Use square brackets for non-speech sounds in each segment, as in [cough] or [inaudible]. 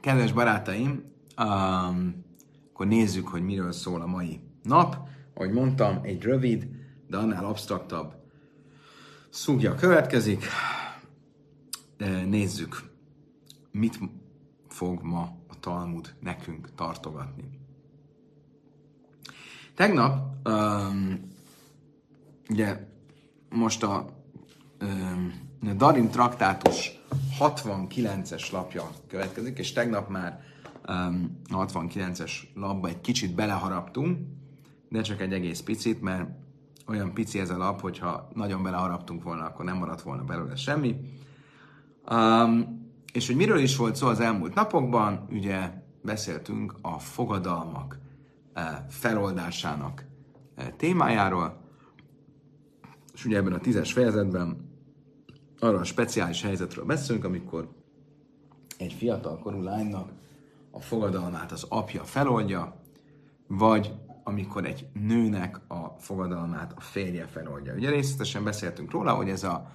kedves barátaim, um, akkor nézzük, hogy miről szól a mai nap. Ahogy mondtam, egy rövid, de annál absztraktabb szúgja következik. Nézzük, mit fog ma a Talmud nekünk tartogatni. Tegnap, um, ugye most a, um, a Darim traktátus 69-es lapja következik, és tegnap már um, 69-es lapba egy kicsit beleharaptunk, de csak egy egész picit, mert olyan pici ez a lap, hogyha nagyon beleharaptunk volna, akkor nem maradt volna belőle semmi. Um, és hogy miről is volt szó az elmúlt napokban, ugye beszéltünk a fogadalmak uh, feloldásának uh, témájáról, és ugye ebben a tízes fejezetben arra a speciális helyzetről beszélünk, amikor egy fiatal korú lánynak a fogadalmát az apja feloldja, vagy amikor egy nőnek a fogadalmát a férje feloldja. Ugye részletesen beszéltünk róla, hogy ez a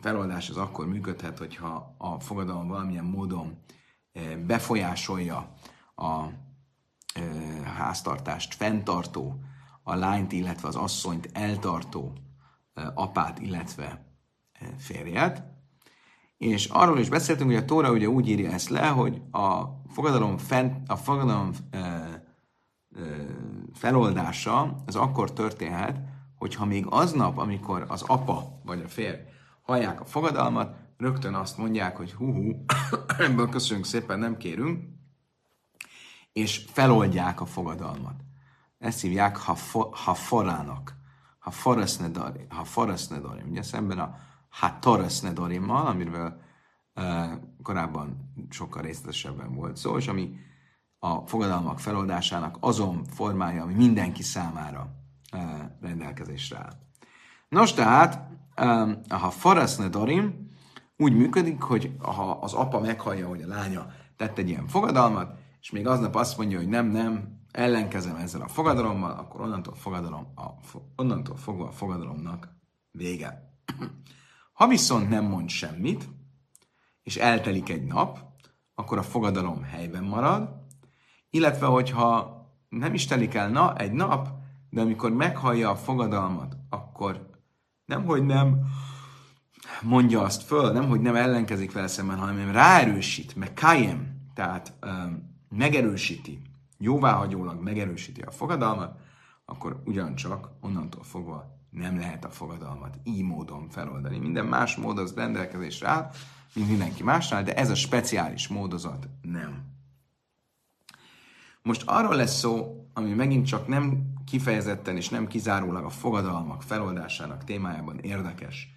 feloldás az akkor működhet, hogyha a fogadalom valamilyen módon befolyásolja a háztartást fenntartó, a lányt, illetve az asszonyt eltartó apát, illetve férjet. És arról is beszéltünk, hogy a Tóra ugye úgy írja ezt le, hogy a fogadalom, fent, a fogadalom e, e, feloldása az akkor történhet, hogyha még aznap, amikor az apa vagy a férj hallják a fogadalmat, rögtön azt mondják, hogy hú, [coughs] ebből köszönjük szépen, nem kérünk, és feloldják a fogadalmat. Ezt hívják ha, ha forának, ha foresznedarim, ha foresznedarim. Ugye szemben a Hataras Nedorimmal, amiről uh, korábban sokkal részletesebben volt szó, és ami a fogadalmak feloldásának azon formája, ami mindenki számára uh, rendelkezésre áll. Nos, tehát, um, ha Faras Nedorim úgy működik, hogy ha az apa meghallja, hogy a lánya tett egy ilyen fogadalmat, és még aznap azt mondja, hogy nem, nem, ellenkezem ezzel a fogadalommal, akkor onnantól, fogadalom, a, onnantól fogva a fogadalomnak vége. Ha viszont nem mond semmit, és eltelik egy nap, akkor a fogadalom helyben marad, illetve hogyha nem is telik el na, egy nap, de amikor meghallja a fogadalmat, akkor nem, hogy nem mondja azt föl, nem, hogy nem ellenkezik vele szemben, hanem ráerősít, meg kájem, tehát um, megerősíti, jóváhagyólag megerősíti a fogadalmat, akkor ugyancsak onnantól fogva nem lehet a fogadalmat így módon feloldani. Minden más mód az rendelkezésre áll, mint mindenki másnál, de ez a speciális módozat nem. Most arról lesz szó, ami megint csak nem kifejezetten és nem kizárólag a fogadalmak feloldásának témájában érdekes,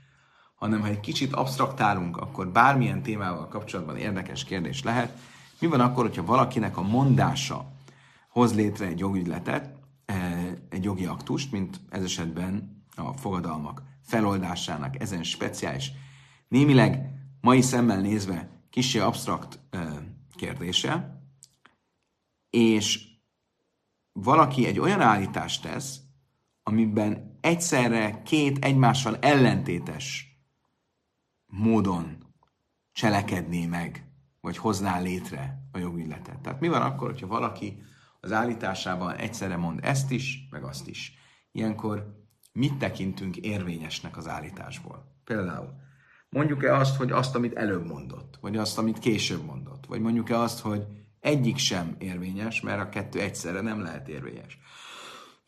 hanem ha egy kicsit absztraktálunk, akkor bármilyen témával kapcsolatban érdekes kérdés lehet. Mi van akkor, hogyha valakinek a mondása hoz létre egy jogügyletet, eh, egy jogi aktust, mint ez esetben a fogadalmak feloldásának ezen speciális, némileg mai szemmel nézve kisé absztrakt kérdése, és valaki egy olyan állítást tesz, amiben egyszerre két egymással ellentétes módon cselekedné meg, vagy hozná létre a jogügyletet. Tehát mi van akkor, hogyha valaki az állításában egyszerre mond ezt is, meg azt is. Ilyenkor mit tekintünk érvényesnek az állításból. Például mondjuk-e azt, hogy azt, amit előbb mondott, vagy azt, amit később mondott, vagy mondjuk-e azt, hogy egyik sem érvényes, mert a kettő egyszerre nem lehet érvényes.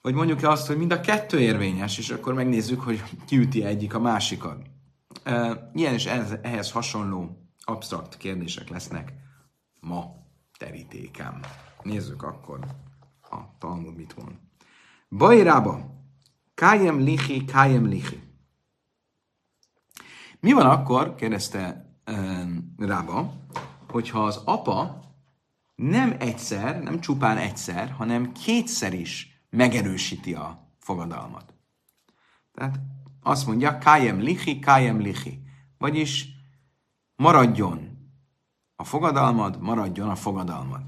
Vagy mondjuk-e azt, hogy mind a kettő érvényes, és akkor megnézzük, hogy kiüti egyik a másikat. Ilyen és ehhez hasonló absztrakt kérdések lesznek ma terítékem. Nézzük akkor a Talmud mit mond. Bajrába Kájem lichi, kájem lichi. Mi van akkor, kérdezte um, Rába, hogyha az apa nem egyszer, nem csupán egyszer, hanem kétszer is megerősíti a fogadalmat. Tehát azt mondja, kájem lichi, kájem lichi. Vagyis maradjon a fogadalmad, maradjon a fogadalmad.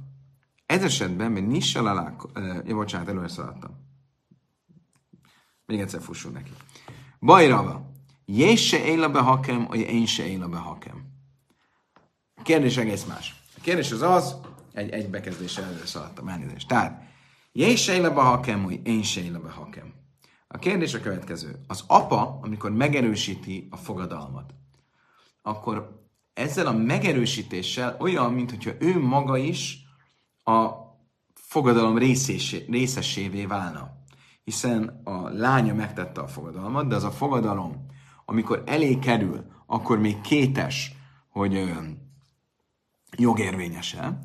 Ez esetben, mert nissalalák, uh, bocsánat, előre szaladtam. Még egyszer fussunk neki. Bajrava. Jése éla be hakem, vagy én se éla be hakem. kérdés egész más. A kérdés az az, egy, egy bekezdéssel előre szaladtam, elnézést. Tehát, Jé sejlebe hakem, hogy én sejlebe hakem. A kérdés a következő. Az apa, amikor megerősíti a fogadalmat, akkor ezzel a megerősítéssel olyan, mintha ő maga is a fogadalom részésé, részesévé válna. Hiszen a lánya megtette a fogadalmat, de az a fogadalom, amikor elé kerül, akkor még kétes, hogy jogérvényese.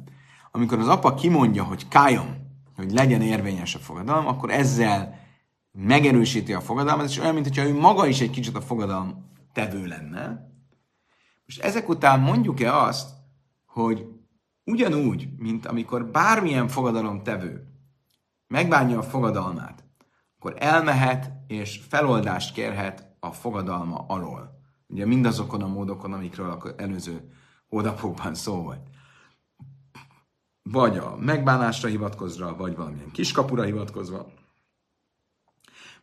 Amikor az apa kimondja, hogy kájon, hogy legyen érvényes a fogadalom, akkor ezzel megerősíti a fogadalmat, és olyan, mintha ő maga is egy kicsit a fogadalom tevő lenne. És ezek után mondjuk-e azt, hogy ugyanúgy, mint amikor bármilyen fogadalom tevő megbánja a fogadalmát, akkor elmehet és feloldást kérhet a fogadalma alól. Ugye mindazokon a módokon, amikről a előző hónapokban szó volt. Vagy a megbánásra hivatkozva, vagy valamilyen kiskapura hivatkozva.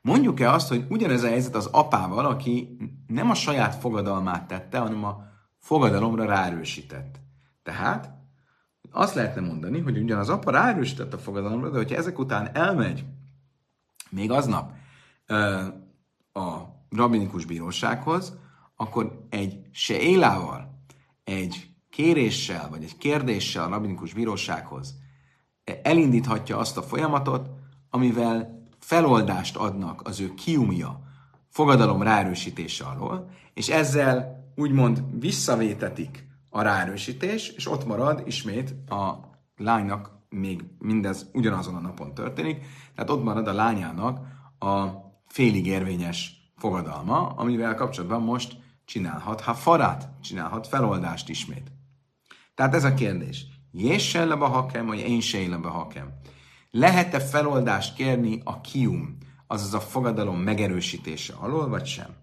Mondjuk-e azt, hogy ugyanez a helyzet az apával, aki nem a saját fogadalmát tette, hanem a fogadalomra ráerősített. Tehát azt lehetne mondani, hogy ugyan az apa ráerősített a fogadalomra, de hogyha ezek után elmegy még aznap a rabinikus bírósághoz, akkor egy se élával, egy kéréssel, vagy egy kérdéssel a rabinikus bírósághoz elindíthatja azt a folyamatot, amivel feloldást adnak az ő kiumja fogadalom ráerősítése alól, és ezzel úgymond visszavétetik a ráerősítés, és ott marad ismét a lánynak még mindez ugyanazon a napon történik, tehát ott marad a lányának a félig érvényes fogadalma, amivel kapcsolatban most csinálhat, ha farát, csinálhat feloldást ismét. Tehát ez a kérdés. Jéssellebe hakem, vagy én sejlebe hakem. Lehet-e feloldást kérni a kium, azaz a fogadalom megerősítése alól, vagy sem?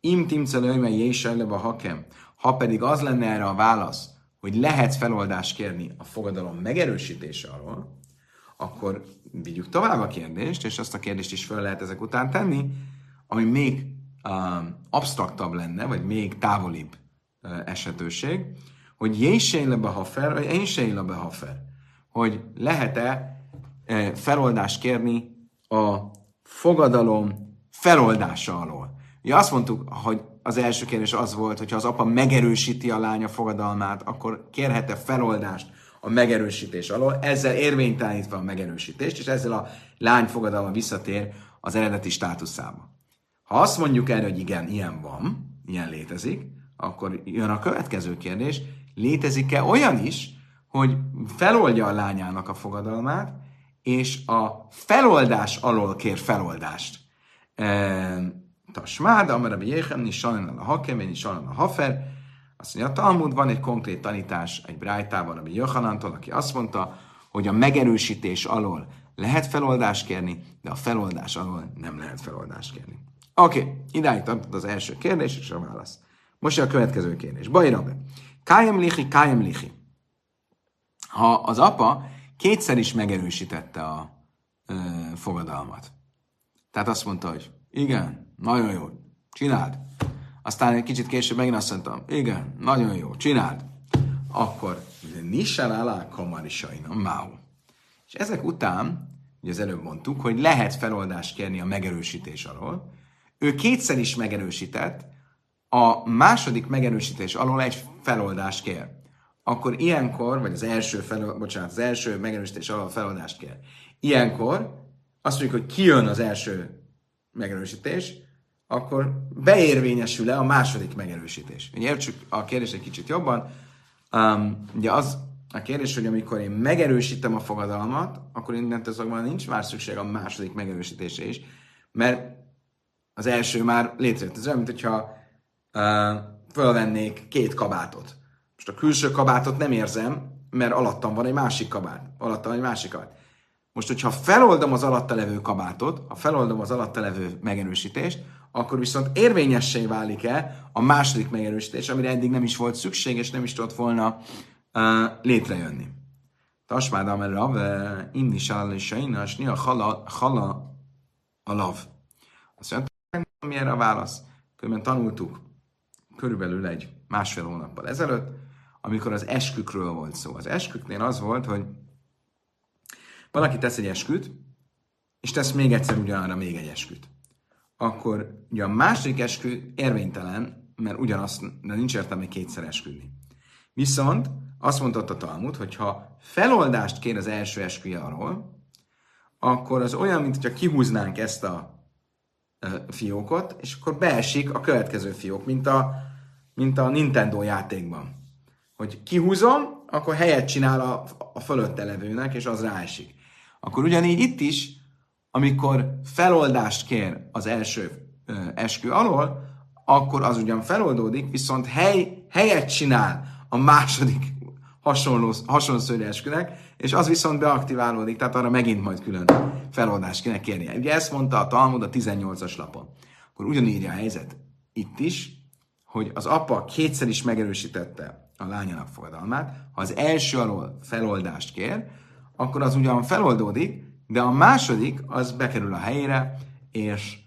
Im timcelőme jéssellebe hakem. Ha pedig az lenne erre a válasz, hogy lehet feloldást kérni a fogadalom megerősítése alól, akkor vigyük tovább a kérdést, és azt a kérdést is fel lehet ezek után tenni, ami még um, absztraktabb lenne, vagy még távolibb uh, esetőség, hogy jésénlebe hafer, vagy énsénlebe hafer, hogy lehet-e uh, feloldást kérni a fogadalom feloldása alól. Ugye azt mondtuk, hogy az első kérdés az volt, hogy ha az apa megerősíti a lánya fogadalmát, akkor kérhet-e feloldást a megerősítés alól, ezzel érvénytelenítve a megerősítést, és ezzel a lány fogadalma visszatér az eredeti státuszába. Ha azt mondjuk erre, hogy igen, ilyen van, ilyen létezik, akkor jön a következő kérdés, létezik-e olyan is, hogy feloldja a lányának a fogadalmát, és a feloldás alól kér feloldást. Tasmád, mi jéhem, ni sajnál a hakem, ni sajnál a hafer. Azt mondja, a Talmudban egy konkrét tanítás egy brájtában, ami Johanantól, aki azt mondta, hogy a megerősítés alól lehet feloldást kérni, de a feloldás alól nem lehet feloldást kérni. Oké, okay, idáig tartott az első kérdés és a válasz. Most a következő kérdés. Bajrabe. Kájem lichi, kájem lichi. Ha az apa kétszer is megerősítette a ö, fogadalmat. Tehát azt mondta, hogy igen, nagyon jó, csináld. Aztán egy kicsit később megint azt mondtam, igen, nagyon jó, csináld. Akkor Nisel alá kamarisajna, máu. És ezek után, ugye az előbb mondtuk, hogy lehet feloldást kérni a megerősítés alól. Ő kétszer is megerősített, a második megerősítés alól egy feloldást kér. Akkor ilyenkor, vagy az első, fel, bocsánat, az első megerősítés alól feloldást kér. Ilyenkor azt mondjuk, hogy kijön az első megerősítés, akkor beérvényesül-e a második megerősítés? Ugye értsük a kérdést egy kicsit jobban. Um, ugye az a kérdés, hogy amikor én megerősítem a fogadalmat, akkor innentől szóval nincs már szükség a második megerősítésre is, mert az első már létrejött. Ez olyan, mint hogyha uh, fölvennék két kabátot. Most a külső kabátot nem érzem, mert alattam van egy másik kabát. Alattam egy másik kabát. Most, hogyha feloldom az alatta levő kabátot, ha feloldom az alatta levő megerősítést, akkor viszont érvényessé válik-e a második megerősítés, amire eddig nem is volt szükség, és nem is tudott volna uh, létrejönni. Tasmád amerrav, inni sálisaina, sni a hala, hala a lav. Azt mondja, mi erre a válasz? Különben tanultuk körülbelül egy másfél hónappal ezelőtt, amikor az eskükről volt szó. Az esküknél az volt, hogy valaki tesz egy esküt, és tesz még egyszer ugyanarra még egy esküt. Akkor ugye a második eskü érvénytelen, mert ugyanazt, de nincs értelme kétszer esküdni. Viszont azt mondta a Talmud, hogy ha feloldást kér az első esküje arról, akkor az olyan, mint kihúznánk ezt a fiókot, és akkor beesik a következő fiók, mint a, mint a Nintendo játékban. Hogy kihúzom, akkor helyet csinál a, a fölötte levőnek, és az ráesik. Akkor ugyanígy itt is, amikor feloldást kér az első eskü alól, akkor az ugyan feloldódik, viszont hely, helyet csinál a második hasonló, hasonló eskünek, és az viszont beaktiválódik, tehát arra megint majd külön feloldást kéne kérnie. Ugye ezt mondta a Talmud a 18-as lapon. Akkor ugyanígy a helyzet itt is, hogy az apa kétszer is megerősítette a lányának fogadalmát, ha az első alól feloldást kér, akkor az ugyan feloldódik, de a második az bekerül a helyére, és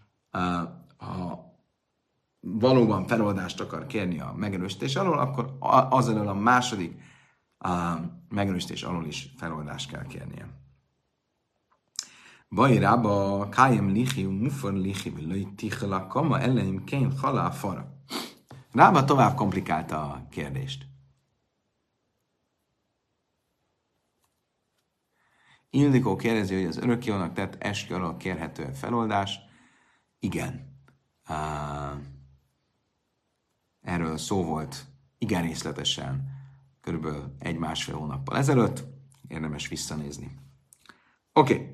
ha valóban feloldást akar kérni a megerősítés alól, akkor az elől a második a megerősítés alól is feloldást kell kérnie. Bajrába kájem lichi, mufor lichi, villai tichla, kama ellenim kén halá fara. Rába tovább komplikálta a kérdést. Ildikó kérdezi, hogy az örökkévalónak tett eskü alól kérhető feloldás. Igen. Uh, erről szó volt igen részletesen körülbelül egy-másfél hónappal ezelőtt. Érdemes visszanézni. Oké. Okay.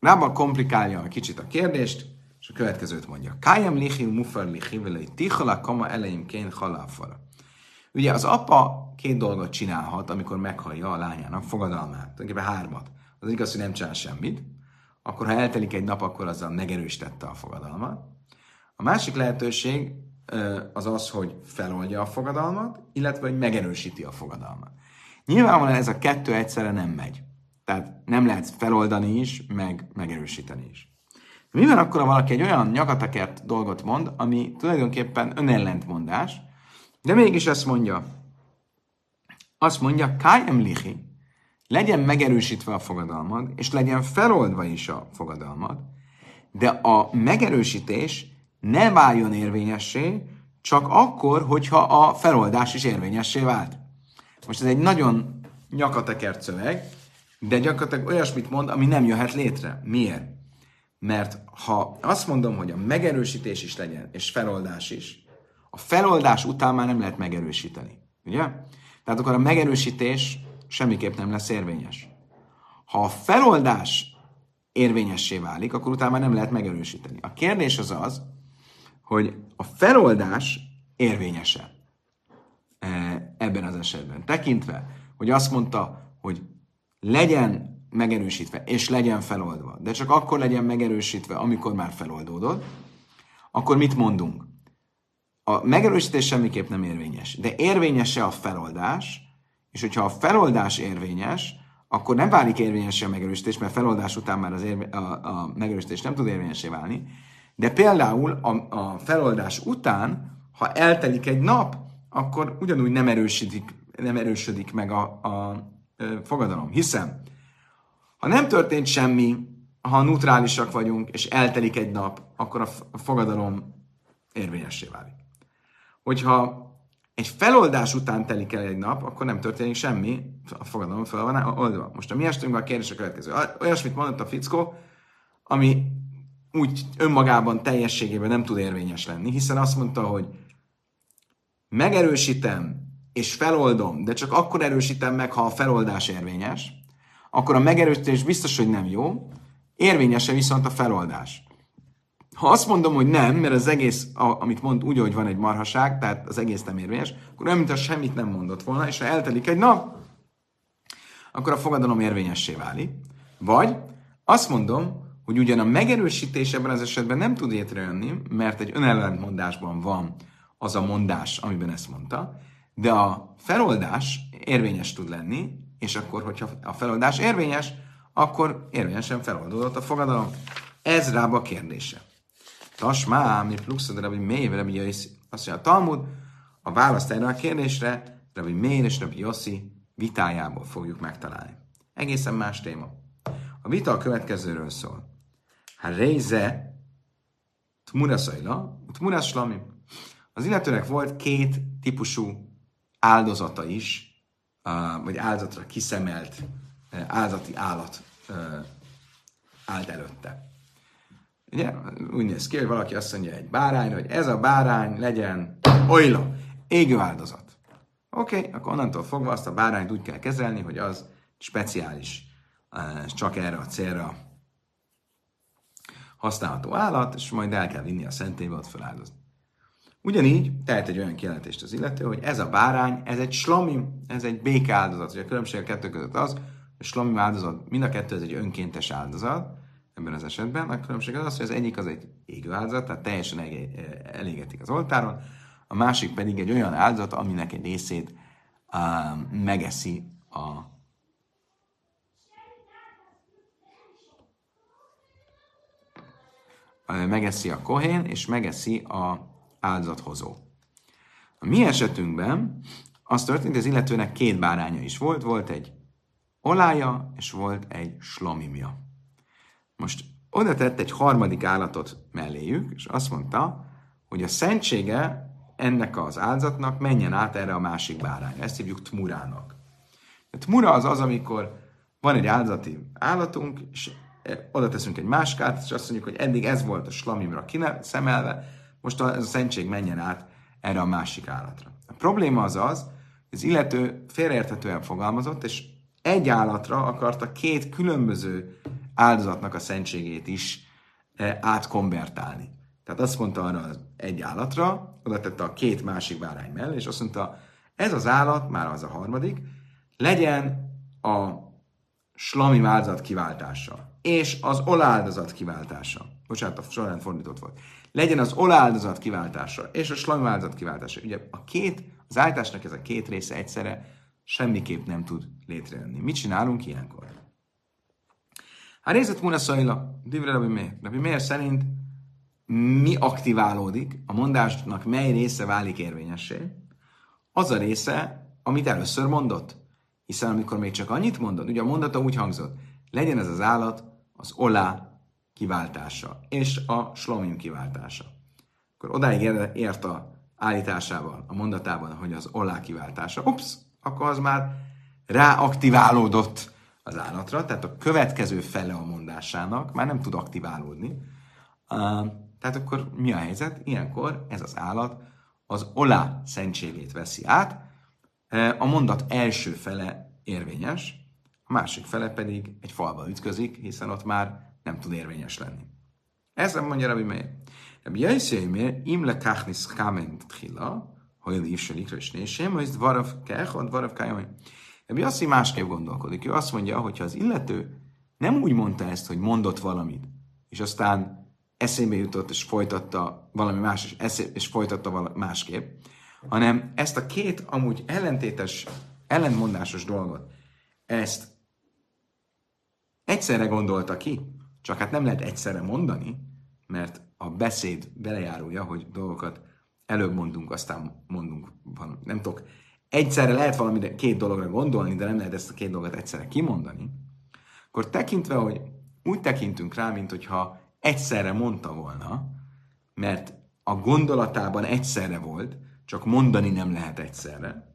Rába komplikálja a kicsit a kérdést, és a következőt mondja. Kájem lichim mufar lichivelei tichala kama elején kén halafara. Ugye az apa két dolgot csinálhat, amikor meghallja a lányának fogadalmát. Tulajdonképpen hármat. Az igaz, hogy nem csinál semmit. Akkor, ha eltelik egy nap, akkor azzal megerősítette a fogadalmat. A másik lehetőség, az az, hogy feloldja a fogadalmat, illetve hogy megerősíti a fogadalmat. Nyilvánvalóan ez a kettő egyszerre nem megy. Tehát nem lehet feloldani is, meg megerősíteni is. Mi van akkor, ha valaki egy olyan nyakatakert dolgot mond, ami tulajdonképpen önellentmondás, de mégis ezt mondja. Azt mondja, kájem lichi, legyen megerősítve a fogadalmad, és legyen feloldva is a fogadalmad, de a megerősítés ne váljon érvényessé, csak akkor, hogyha a feloldás is érvényessé vált. Most ez egy nagyon nyakatekert szöveg, de gyakorlatilag olyasmit mond, ami nem jöhet létre. Miért? Mert ha azt mondom, hogy a megerősítés is legyen, és feloldás is, a feloldás után már nem lehet megerősíteni. Ugye? Tehát akkor a megerősítés semmiképp nem lesz érvényes. Ha a feloldás érvényessé válik, akkor utána nem lehet megerősíteni. A kérdés az az, hogy a feloldás érvényese ebben az esetben. Tekintve, hogy azt mondta, hogy legyen megerősítve, és legyen feloldva, de csak akkor legyen megerősítve, amikor már feloldódott, akkor mit mondunk? A megerősítés semmiképp nem érvényes, de érvényese a feloldás, és hogyha a feloldás érvényes, akkor nem válik érvényesé a megerősítés, mert feloldás után már az érve, a, a megerősítés nem tud érvényesé válni, de például a, a feloldás után, ha eltelik egy nap, akkor ugyanúgy nem erősödik, nem erősödik meg a, a, fogadalom. Hiszen, ha nem történt semmi, ha neutrálisak vagyunk, és eltelik egy nap, akkor a fogadalom érvényessé válik. Hogyha egy feloldás után telik el egy nap, akkor nem történik semmi, a fogadalom fel van oldva. Most a mi estünkben a kérdés a következő. Olyasmit mondott a fickó, ami úgy önmagában teljességében nem tud érvényes lenni, hiszen azt mondta, hogy megerősítem és feloldom, de csak akkor erősítem meg, ha a feloldás érvényes, akkor a megerősítés biztos, hogy nem jó, érvényese viszont a feloldás. Ha azt mondom, hogy nem, mert az egész, amit mond, úgy, hogy van egy marhaság, tehát az egész nem érvényes, akkor olyan, mintha semmit nem mondott volna, és ha eltelik egy nap, akkor a fogadalom érvényessé válik. Vagy azt mondom, hogy ugyan a megerősítés ebben az esetben nem tud létrejönni, mert egy önellentmondásban van az a mondás, amiben ezt mondta, de a feloldás érvényes tud lenni, és akkor, hogyha a feloldás érvényes, akkor érvényesen feloldódott a fogadalom. Ez rába a kérdése. Tasmá, mi pluxod, rabbi mélyve, rabbi jöjsz. Azt mondja, a Talmud a választ erre a kérdésre Rabbi Meir és Rabbi Yossi vitájából fogjuk megtalálni. Egészen más téma. A vita a következőről szól. Ha réze tmuraszajla, tmuraslami. Az illetőnek volt két típusú áldozata is, vagy áldozatra kiszemelt áldati állat állt előtte. Ugye, úgy néz ki, hogy valaki azt mondja egy bárányra, hogy ez a bárány legyen olyla, égő áldozat. Oké, okay, akkor onnantól fogva azt a bárányt úgy kell kezelni, hogy az speciális, csak erre a célra használható állat, és majd el kell vinni a szentélybe, ott feláldozni. Ugyanígy tehet egy olyan kijelentést az illető, hogy ez a bárány, ez egy slamim, ez egy béke áldozat. Ugye a különbség a kettő között az, a slamim áldozat, mind a kettő ez egy önkéntes áldozat, ebben az esetben. A különbség az az, hogy az egyik az egy égő áldozat, tehát teljesen elégetik az oltáron, a másik pedig egy olyan áldozat, aminek egy részét uh, megeszi a megeszi a kohén, és megeszi a áldozathozó. A mi esetünkben az történt, az illetőnek két báránya is volt, volt egy olája, és volt egy slomimja. Most oda tett egy harmadik állatot melléjük, és azt mondta, hogy a szentsége ennek az áldozatnak menjen át erre a másik bárányra. Ezt hívjuk tmurának. A tmura az az, amikor van egy áldozati állatunk, és oda teszünk egy máskát, és azt mondjuk, hogy eddig ez volt a slamimra szemelve, most a, ez a szentség menjen át erre a másik állatra. A probléma az az, hogy az illető félreérthetően fogalmazott, és egy állatra akarta két különböző áldozatnak a szentségét is e, átkonvertálni. Tehát azt mondta arra az egy állatra, oda tette a két másik bárány mellé, és azt mondta, ez az állat, már az a harmadik, legyen a slami áldozat kiváltása, és az oláldozat kiváltása. Bocsánat, a sorrend fordított volt legyen az oláldozat kiváltása és a slami áldozat kiváltása. Ugye a két, az állításnak ez a két része egyszerre semmiképp nem tud létrejönni. Mit csinálunk ilyenkor? Hát nézzet Muna Szajla, Divre Rabbi Meir. Rabbi Meir szerint mi aktiválódik, a mondásnak mely része válik érvényessé? Az a része, amit először mondott. Hiszen amikor még csak annyit mondott, ugye a mondata úgy hangzott, legyen ez az állat az olá kiváltása, és a slomim kiváltása. Akkor odáig ért a állításával, a mondatában, hogy az ollá kiváltása. Ups, akkor az már ráaktiválódott az állatra, tehát a következő fele a mondásának már nem tud aktiválódni. Tehát akkor mi a helyzet? Ilyenkor ez az állat az olá szentségét veszi át, a mondat első fele érvényes, a másik fele pedig egy falba ütközik, hiszen ott már nem tud érvényes lenni. Ez nem mondja Rabbi Meir. Rabbi Jaiszi Meir, im le kachnis kamen tchila, hogy el is likra és nésém, hogy dvarav kech, dvarav kajaj. Rabbi Jaiszi másképp gondolkodik. Ő azt mondja, hogy ha az illető nem úgy mondta ezt, hogy mondott valamit, és aztán eszébe jutott, és folytatta valami más, és, eszé, és folytatta valami másképp, hanem ezt a két amúgy ellentétes, ellentmondásos dolgot, ezt egyszerre gondolta ki, csak hát nem lehet egyszerre mondani, mert a beszéd belejárója, hogy dolgokat előbb mondunk, aztán mondunk. Nem tudok, egyszerre lehet valami két dologra gondolni, de nem lehet ezt a két dolgot egyszerre kimondani, akkor tekintve, hogy úgy tekintünk rá, mint hogyha egyszerre mondta volna, mert a gondolatában egyszerre volt, csak mondani nem lehet egyszerre.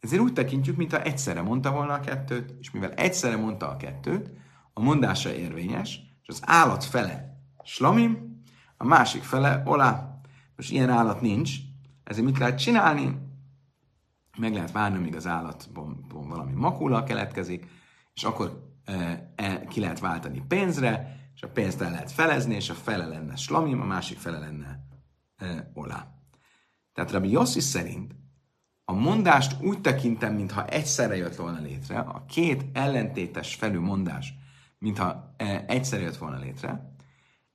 Ezért úgy tekintjük, mintha egyszerre mondta volna a kettőt, és mivel egyszerre mondta a kettőt, a mondása érvényes, és az állat fele slamim, a másik fele olá. Most ilyen állat nincs, ezért mit lehet csinálni? Meg lehet várni, míg az állatban valami makula keletkezik, és akkor e, e, ki lehet váltani pénzre, és a pénzt el lehet felezni, és a fele lenne slamim, a másik fele lenne e, olá. Tehát Rabbi Yossi szerint a mondást úgy tekintem, mintha egyszerre jött volna létre, a két ellentétes felű mondás mintha e, egyszer jött volna létre,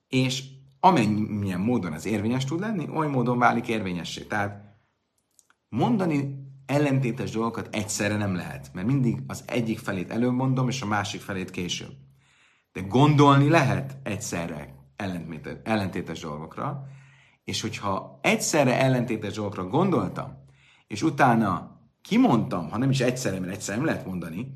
és amennyien módon az érvényes tud lenni, oly módon válik érvényessé. Tehát mondani ellentétes dolgokat egyszerre nem lehet, mert mindig az egyik felét előbb mondom, és a másik felét később. De gondolni lehet egyszerre ellentétes dolgokra, és hogyha egyszerre ellentétes dolgokra gondoltam, és utána kimondtam, ha nem is egyszerre, mert egyszerre nem lehet mondani,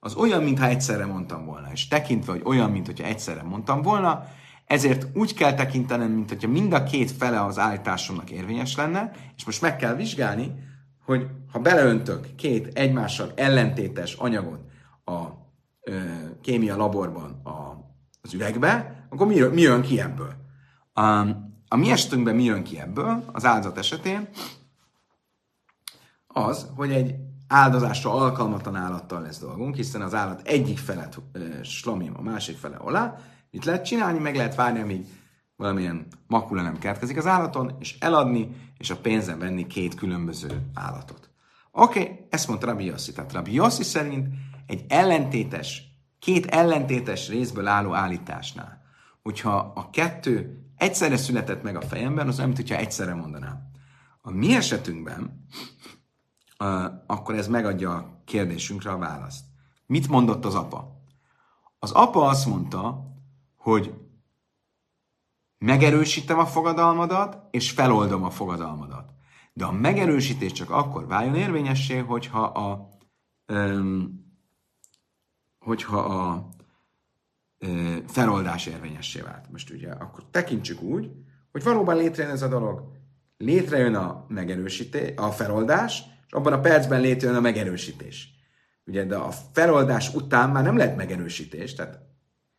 az olyan, mintha egyszerre mondtam volna. És tekintve, hogy olyan, mintha egyszerre mondtam volna, ezért úgy kell tekintenem, mint hogyha mind a két fele az állításomnak érvényes lenne, és most meg kell vizsgálni, hogy ha beleöntök két egymással ellentétes anyagot a ö, kémia laborban a, az üvegbe, akkor mi, mi jön ki ebből? A, a mi esetünkben mi jön ki ebből, az áldozat esetén, az, hogy egy áldozásra alkalmatlan állattal lesz dolgunk, hiszen az állat egyik felet slamim, a másik fele olá. Mit lehet csinálni? Meg lehet várni, amíg valamilyen makula nem keletkezik az állaton, és eladni, és a pénzen venni két különböző állatot. Oké, okay, ezt mondta Rabbi Yossi. Tehát Rabbi Yossi szerint egy ellentétes, két ellentétes részből álló állításnál, hogyha a kettő egyszerre született meg a fejemben, az olyan, mintha egyszerre mondanám. A mi esetünkben akkor ez megadja a kérdésünkre a választ. Mit mondott az apa? Az apa azt mondta, hogy megerősítem a fogadalmadat, és feloldom a fogadalmadat. De a megerősítés csak akkor váljon érvényessé, hogyha a, öm, hogyha a ö, feloldás érvényessé vált. Most ugye akkor tekintsük úgy, hogy valóban létrejön ez a dolog. Létrejön a megerősítés, a feloldás, és abban a percben létrejön a megerősítés. Ugye, de a feloldás után már nem lehet megerősítés, tehát,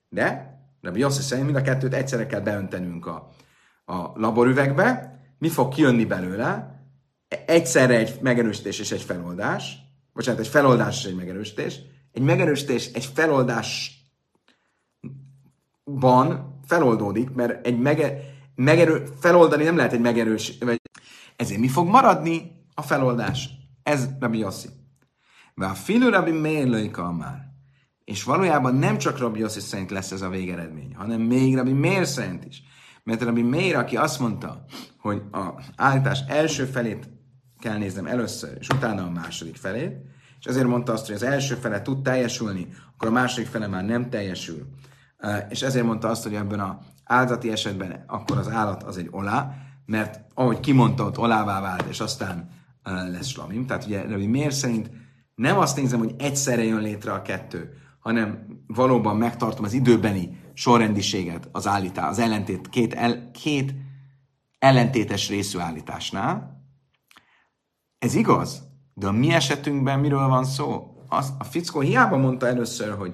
de Rabbi Yossi szerint mind a kettőt egyszerre kell beöntenünk a, a laborüvegbe, mi fog kijönni belőle? Egyszerre egy megerősítés és egy feloldás, bocsánat, egy feloldás és egy megerősítés. Egy megerősítés egy feloldásban feloldódik, mert egy mege, megerő, feloldani nem lehet egy megerős, vagy ezért mi fog maradni? A feloldás. Ez Rabbi Yossi. a filő Rabbi Meir már. És valójában nem csak Rabbi Yossi szerint lesz ez a végeredmény, hanem még Rabbi Meir szerint is. Mert Rabbi Meir, aki azt mondta, hogy a állítás első felét kell néznem először, és utána a második felét, és ezért mondta azt, hogy az első fele tud teljesülni, akkor a második fele már nem teljesül. És ezért mondta azt, hogy ebben a áldati esetben akkor az állat az egy olá, mert ahogy kimondta, ott olává vált, és aztán lesz slamim. Tehát ugye Rabbi miért szerint nem azt nézem, hogy egyszerre jön létre a kettő, hanem valóban megtartom az időbeni sorrendiséget az állítás, az ellentét, két, el, két ellentétes részű állításnál. Ez igaz, de a mi esetünkben miről van szó? Az, a fickó hiába mondta először, hogy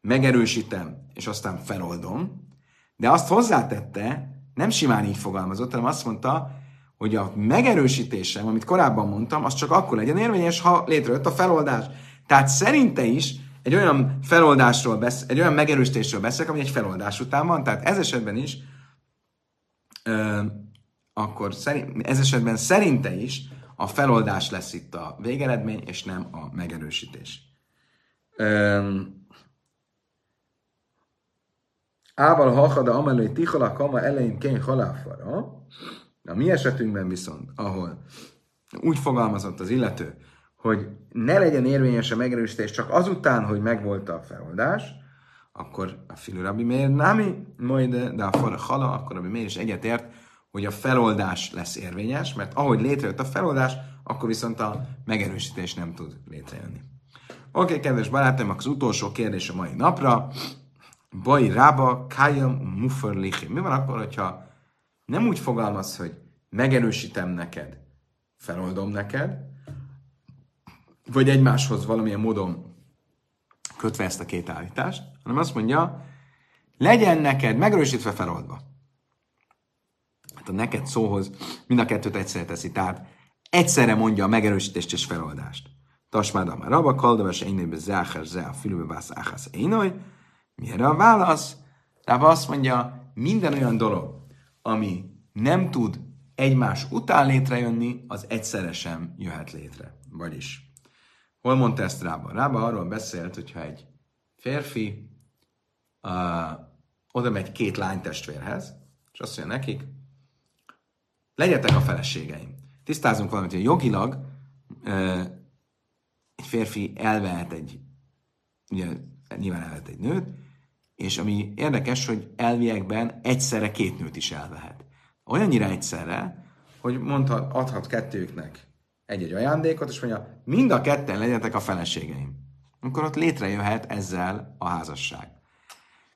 megerősítem, és aztán feloldom, de azt hozzátette, nem simán így fogalmazott, hanem azt mondta, hogy a megerősítésem, amit korábban mondtam, az csak akkor legyen érvényes, ha létrejött a feloldás. Tehát szerinte is egy olyan feloldásról, besz, egy olyan megerősítésről beszélek, ami egy feloldás után van, tehát ez esetben is, ö, akkor szerint, ez esetben szerinte is a feloldás lesz itt a végeredmény, és nem a megerősítés. Ával hachada amelői tihala kama elején kény haláfara. A mi esetünkben viszont, ahol úgy fogalmazott az illető, hogy ne legyen érvényes a megerősítés csak azután, hogy megvolt a feloldás, akkor a filő Rabbi Meir námi, majd de a fara hala, akkor Rabbi Meir is egyetért, hogy a feloldás lesz érvényes, mert ahogy létrejött a feloldás, akkor viszont a megerősítés nem tud létrejönni. Oké, okay, kedves barátaim, az utolsó kérdés a mai napra. Baj rába, kájam, mufer Mi van akkor, hogyha nem úgy fogalmaz, hogy megerősítem neked, feloldom neked, vagy egymáshoz valamilyen módon kötve ezt a két állítást, hanem azt mondja, legyen neked megerősítve feloldva. Hát a neked szóhoz mind a kettőt egyszerre teszi, tehát egyszerre mondja a megerősítést és feloldást. Tasmáda már rabba, kaldaves énébe záher zá, fülőbe vász áhász énoj. Mire a válasz? Tehát azt mondja, minden olyan dolog, ami nem tud egymás után létrejönni, az egyszerre sem jöhet létre. Vagyis, hol mondta ezt Rába? Rába arról beszélt, hogyha egy férfi uh, oda megy két lánytestvérhez, és azt mondja nekik, legyetek a feleségeim. Tisztázunk valamit, hogy jogilag uh, egy férfi elvehet egy, ugye nyilván elvehet egy nőt, és ami érdekes, hogy elviekben egyszerre két nőt is elvehet. Olyannyira egyszerre, hogy mondhat, adhat kettőknek egy-egy ajándékot, és mondja, mind a ketten legyetek a feleségeim. Akkor ott létrejöhet ezzel a házasság.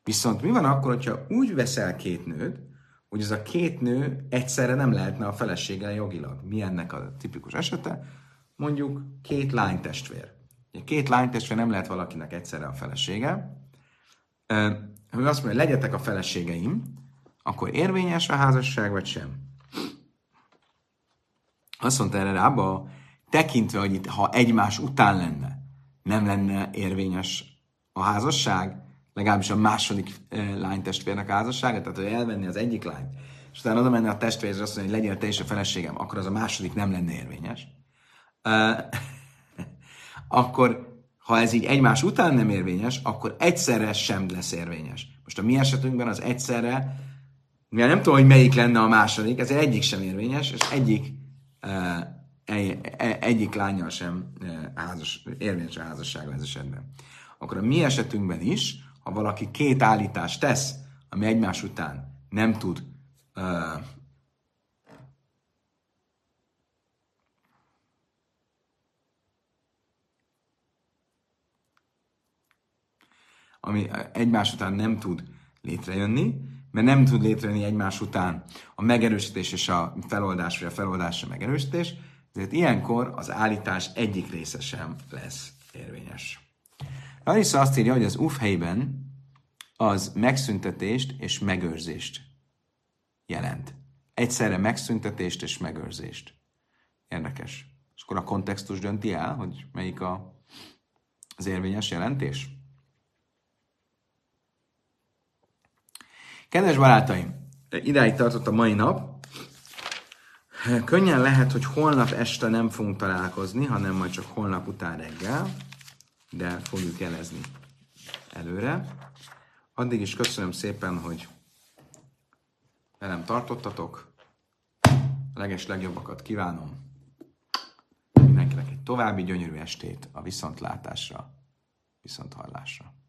Viszont mi van akkor, hogyha úgy veszel két nőt, hogy az a két nő egyszerre nem lehetne a felesége jogilag? Mi ennek a tipikus esete? Mondjuk két lánytestvér. Két lánytestvér nem lehet valakinek egyszerre a felesége. Ha azt mondja, legyetek a feleségeim, akkor érvényes a házasság, vagy sem? Azt mondta erre rába, tekintve, hogy itt, ha egymás után lenne, nem lenne érvényes a házasság, legalábbis a második eh, lánytestvérnek a házassága, tehát hogy elvenni az egyik lányt, és utána oda menni a testvérhez, és azt mondani, hogy legyél te is a feleségem, akkor az a második nem lenne érvényes. Uh, [laughs] akkor, ha ez így egymás után nem érvényes, akkor egyszerre sem lesz érvényes. Most a mi esetünkben az egyszerre, mivel nem tudom, hogy melyik lenne a második, ezért egyik sem érvényes, és egyik egyik lányjal sem házas, érvényes a házasság ez esetben. Akkor a mi esetünkben is, ha valaki két állítást tesz, ami egymás után nem tud uh, ami egymás után nem tud létrejönni, mert nem tud létrejönni egymás után a megerősítés és a feloldás, vagy a feloldás a megerősítés, ezért ilyenkor az állítás egyik része sem lesz érvényes. Larissa azt írja, hogy az UF helyben az megszüntetést és megőrzést jelent. Egyszerre megszüntetést és megőrzést. Érdekes. És akkor a kontextus dönti el, hogy melyik a, az érvényes jelentés? Kedves barátaim, idáig tartott a mai nap. Könnyen lehet, hogy holnap este nem fogunk találkozni, hanem majd csak holnap után reggel, de fogjuk jelezni előre. Addig is köszönöm szépen, hogy velem tartottatok. A leges legjobbakat kívánom. Mindenkinek egy további gyönyörű estét a viszontlátásra, viszonthallásra.